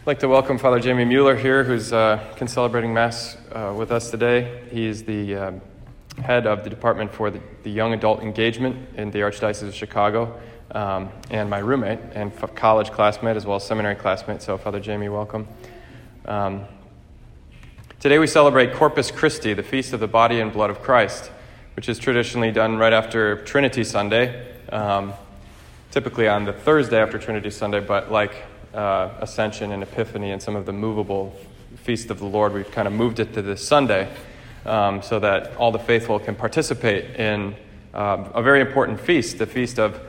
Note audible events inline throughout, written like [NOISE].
I'd like to welcome Father Jamie Mueller here, who's uh, celebrating Mass uh, with us today. He is the uh, head of the Department for the, the, Young Adult Engagement in the Archdiocese of Chicago, um, and my roommate and f- college classmate as well as seminary classmate. So, Father Jamie, welcome. Um, today we celebrate Corpus Christi, the feast of the body and blood of Christ, which is traditionally done right after Trinity Sunday, um, typically on the Thursday after Trinity Sunday, but like uh, Ascension and Epiphany and some of the movable feast of the Lord, we've kind of moved it to this Sunday um, so that all the faithful can participate in uh, a very important feast, the feast of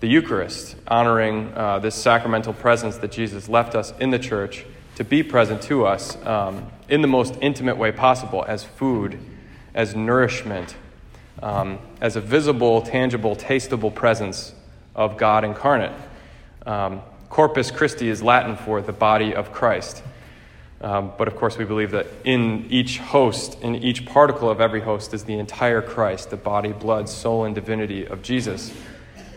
the Eucharist, honoring uh, this sacramental presence that Jesus left us in the church to be present to us um, in the most intimate way possible as food, as nourishment, um, as a visible, tangible, tasteable presence of God incarnate. Um, Corpus Christi is Latin for the body of Christ. Um, but of course, we believe that in each host, in each particle of every host, is the entire Christ, the body, blood, soul, and divinity of Jesus.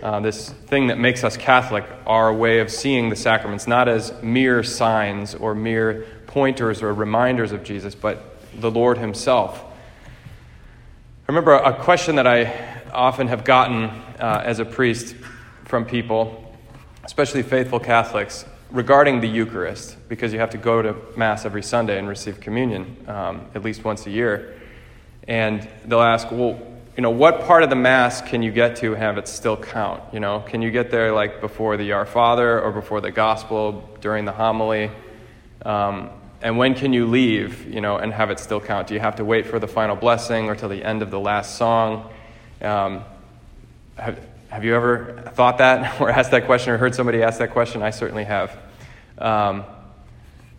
Uh, this thing that makes us Catholic, our way of seeing the sacraments, not as mere signs or mere pointers or reminders of Jesus, but the Lord Himself. I remember a question that I often have gotten uh, as a priest from people especially faithful Catholics, regarding the Eucharist, because you have to go to Mass every Sunday and receive communion um, at least once a year. And they'll ask, well, you know, what part of the Mass can you get to have it still count? You know, can you get there like before the Our Father or before the Gospel, during the homily? Um, and when can you leave, you know, and have it still count? Do you have to wait for the final blessing or till the end of the last song? Um, have, have you ever thought that [LAUGHS] or asked that question or heard somebody ask that question? I certainly have. Um,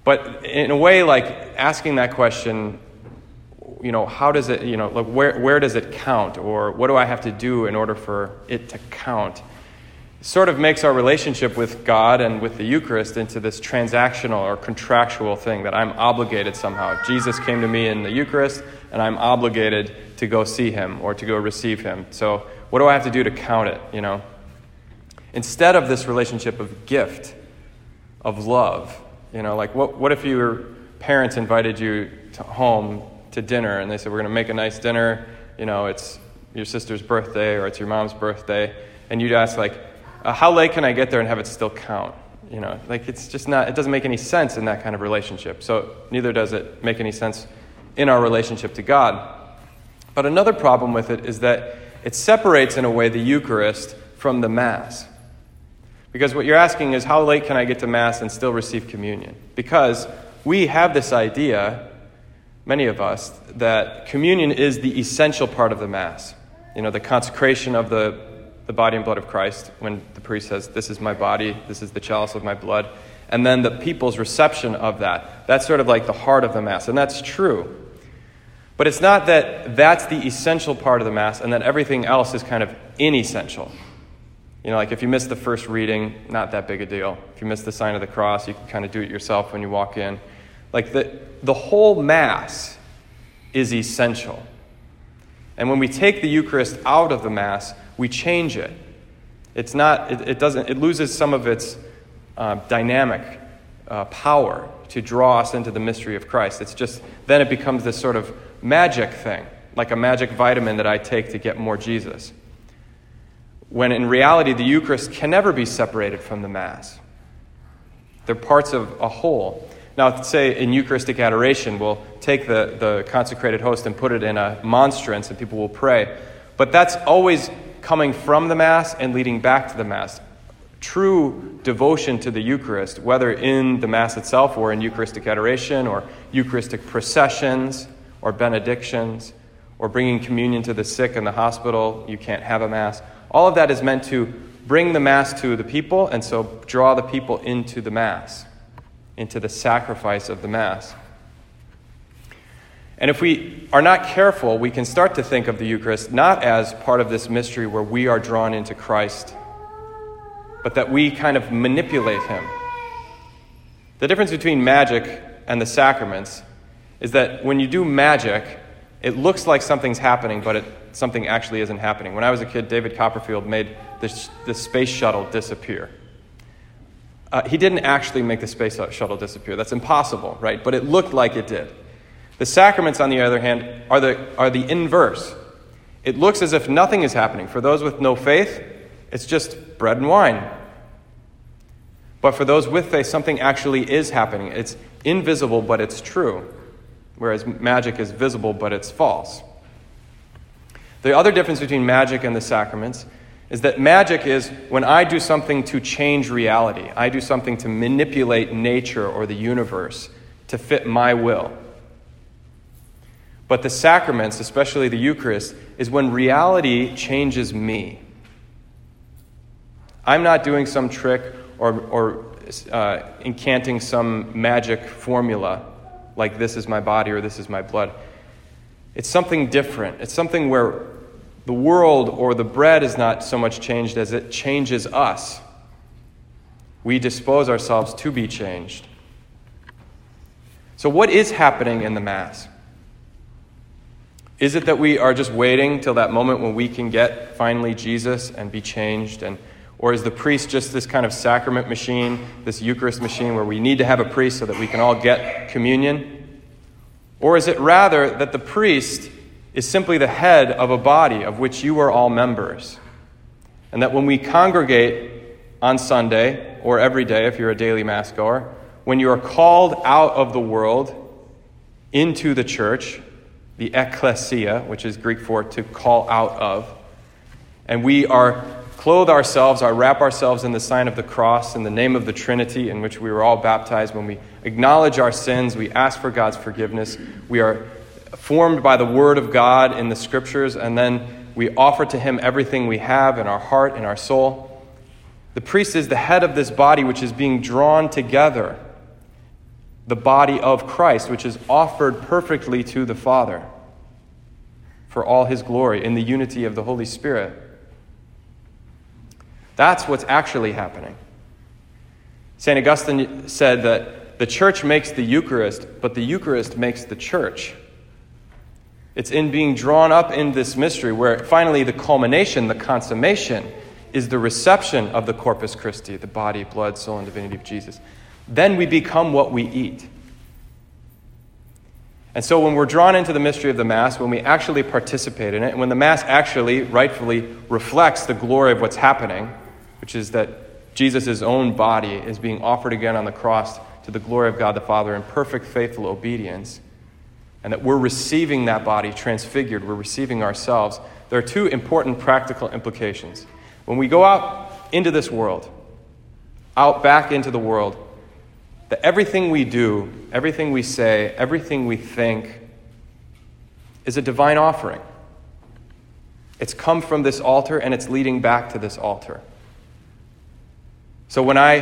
but in a way, like asking that question, you know, how does it, you know, like where, where does it count? Or what do I have to do in order for it to count? sort of makes our relationship with God and with the Eucharist into this transactional or contractual thing that I'm obligated somehow. Jesus came to me in the Eucharist, and I'm obligated to go see him or to go receive him. So what do I have to do to count it, you know? Instead of this relationship of gift, of love, you know, like what, what if your parents invited you to home to dinner and they said, We're going to make a nice dinner, you know, it's your sister's birthday or it's your mom's birthday, and you'd ask, like, uh, how late can I get there and have it still count? You know, like it's just not, it doesn't make any sense in that kind of relationship. So neither does it make any sense in our relationship to God. But another problem with it is that it separates, in a way, the Eucharist from the Mass. Because what you're asking is, how late can I get to Mass and still receive communion? Because we have this idea, many of us, that communion is the essential part of the Mass. You know, the consecration of the, the body and blood of Christ, when the priest says, This is my body, this is the chalice of my blood. And then the people's reception of that. That's sort of like the heart of the Mass. And that's true. But it's not that that's the essential part of the Mass and that everything else is kind of inessential. You know, like if you miss the first reading, not that big a deal. If you miss the sign of the cross, you can kind of do it yourself when you walk in. Like the, the whole Mass is essential. And when we take the Eucharist out of the Mass, we change it. It's not, it, it doesn't, it loses some of its uh, dynamic uh, power to draw us into the mystery of Christ. It's just, then it becomes this sort of magic thing, like a magic vitamin that I take to get more Jesus. When in reality, the Eucharist can never be separated from the Mass. They're parts of a whole. Now, say in Eucharistic adoration, we'll take the, the consecrated host and put it in a monstrance and people will pray. But that's always coming from the Mass and leading back to the Mass. True devotion to the Eucharist, whether in the Mass itself or in Eucharistic adoration or Eucharistic processions, or benedictions or bringing communion to the sick in the hospital. You can't have a Mass. All of that is meant to bring the Mass to the people and so draw the people into the Mass, into the sacrifice of the Mass. And if we are not careful, we can start to think of the Eucharist not as part of this mystery where we are drawn into Christ, but that we kind of manipulate Him. The difference between magic and the sacraments is that when you do magic, it looks like something's happening, but it, something actually isn't happening. When I was a kid, David Copperfield made the, the space shuttle disappear. Uh, he didn't actually make the space shuttle disappear. That's impossible, right? But it looked like it did. The sacraments, on the other hand, are the, are the inverse. It looks as if nothing is happening. For those with no faith, it's just bread and wine. But for those with faith, something actually is happening. It's invisible, but it's true, whereas magic is visible, but it's false. The other difference between magic and the sacraments is that magic is when I do something to change reality, I do something to manipulate nature or the universe to fit my will. But the sacraments, especially the Eucharist, is when reality changes me. I'm not doing some trick or, or uh, incanting some magic formula like this is my body or this is my blood. It's something different. It's something where the world or the bread is not so much changed as it changes us. We dispose ourselves to be changed. So, what is happening in the Mass? Is it that we are just waiting till that moment when we can get finally Jesus and be changed? And, or is the priest just this kind of sacrament machine, this Eucharist machine where we need to have a priest so that we can all get communion? Or is it rather that the priest is simply the head of a body of which you are all members? And that when we congregate on Sunday or every day, if you're a daily Mass goer, when you are called out of the world into the church, the ecclesia, which is Greek for to call out of. And we are clothe ourselves, or wrap ourselves in the sign of the cross in the name of the Trinity, in which we were all baptized. When we acknowledge our sins, we ask for God's forgiveness. We are formed by the Word of God in the Scriptures, and then we offer to Him everything we have in our heart and our soul. The priest is the head of this body, which is being drawn together the body of Christ, which is offered perfectly to the Father for all his glory in the unity of the Holy Spirit. That's what's actually happening. St. Augustine said that the church makes the Eucharist, but the Eucharist makes the church. It's in being drawn up in this mystery where finally the culmination, the consummation, is the reception of the Corpus Christi, the body, blood, soul, and divinity of Jesus then we become what we eat. And so, when we're drawn into the mystery of the Mass, when we actually participate in it, and when the Mass actually rightfully reflects the glory of what's happening, which is that Jesus' own body is being offered again on the cross to the glory of God the Father in perfect, faithful obedience, and that we're receiving that body transfigured, we're receiving ourselves, there are two important practical implications. When we go out into this world, out back into the world, that everything we do, everything we say, everything we think is a divine offering. It's come from this altar and it's leading back to this altar. So when I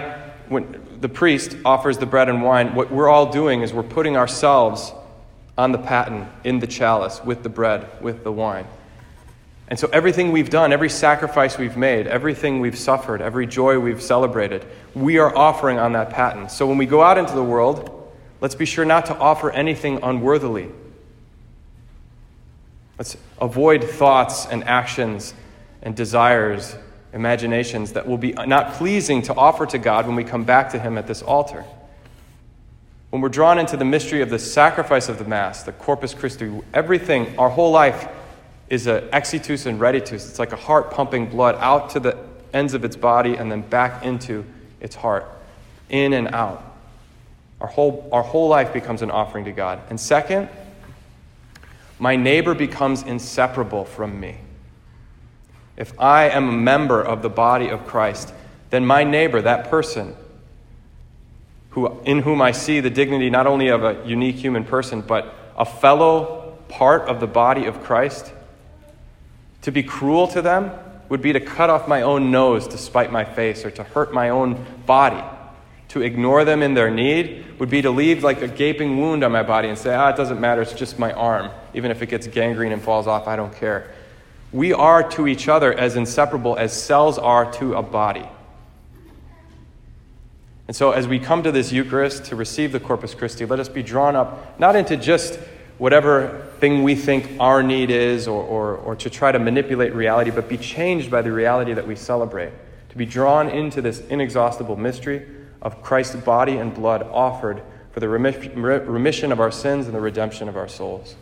when the priest offers the bread and wine, what we're all doing is we're putting ourselves on the paten in the chalice with the bread, with the wine. And so, everything we've done, every sacrifice we've made, everything we've suffered, every joy we've celebrated, we are offering on that paten. So, when we go out into the world, let's be sure not to offer anything unworthily. Let's avoid thoughts and actions and desires, imaginations that will be not pleasing to offer to God when we come back to Him at this altar. When we're drawn into the mystery of the sacrifice of the Mass, the Corpus Christi, everything, our whole life, is a exitus and reditus. It's like a heart pumping blood out to the ends of its body and then back into its heart, in and out. Our whole, our whole life becomes an offering to God. And second, my neighbor becomes inseparable from me. If I am a member of the body of Christ, then my neighbor, that person, who, in whom I see the dignity not only of a unique human person, but a fellow part of the body of Christ, to be cruel to them would be to cut off my own nose to spite my face or to hurt my own body. To ignore them in their need would be to leave like a gaping wound on my body and say, ah, it doesn't matter, it's just my arm. Even if it gets gangrene and falls off, I don't care. We are to each other as inseparable as cells are to a body. And so, as we come to this Eucharist to receive the Corpus Christi, let us be drawn up not into just whatever thing we think our need is or, or, or to try to manipulate reality, but be changed by the reality that we celebrate. To be drawn into this inexhaustible mystery of Christ's body and blood offered for the remission of our sins and the redemption of our souls.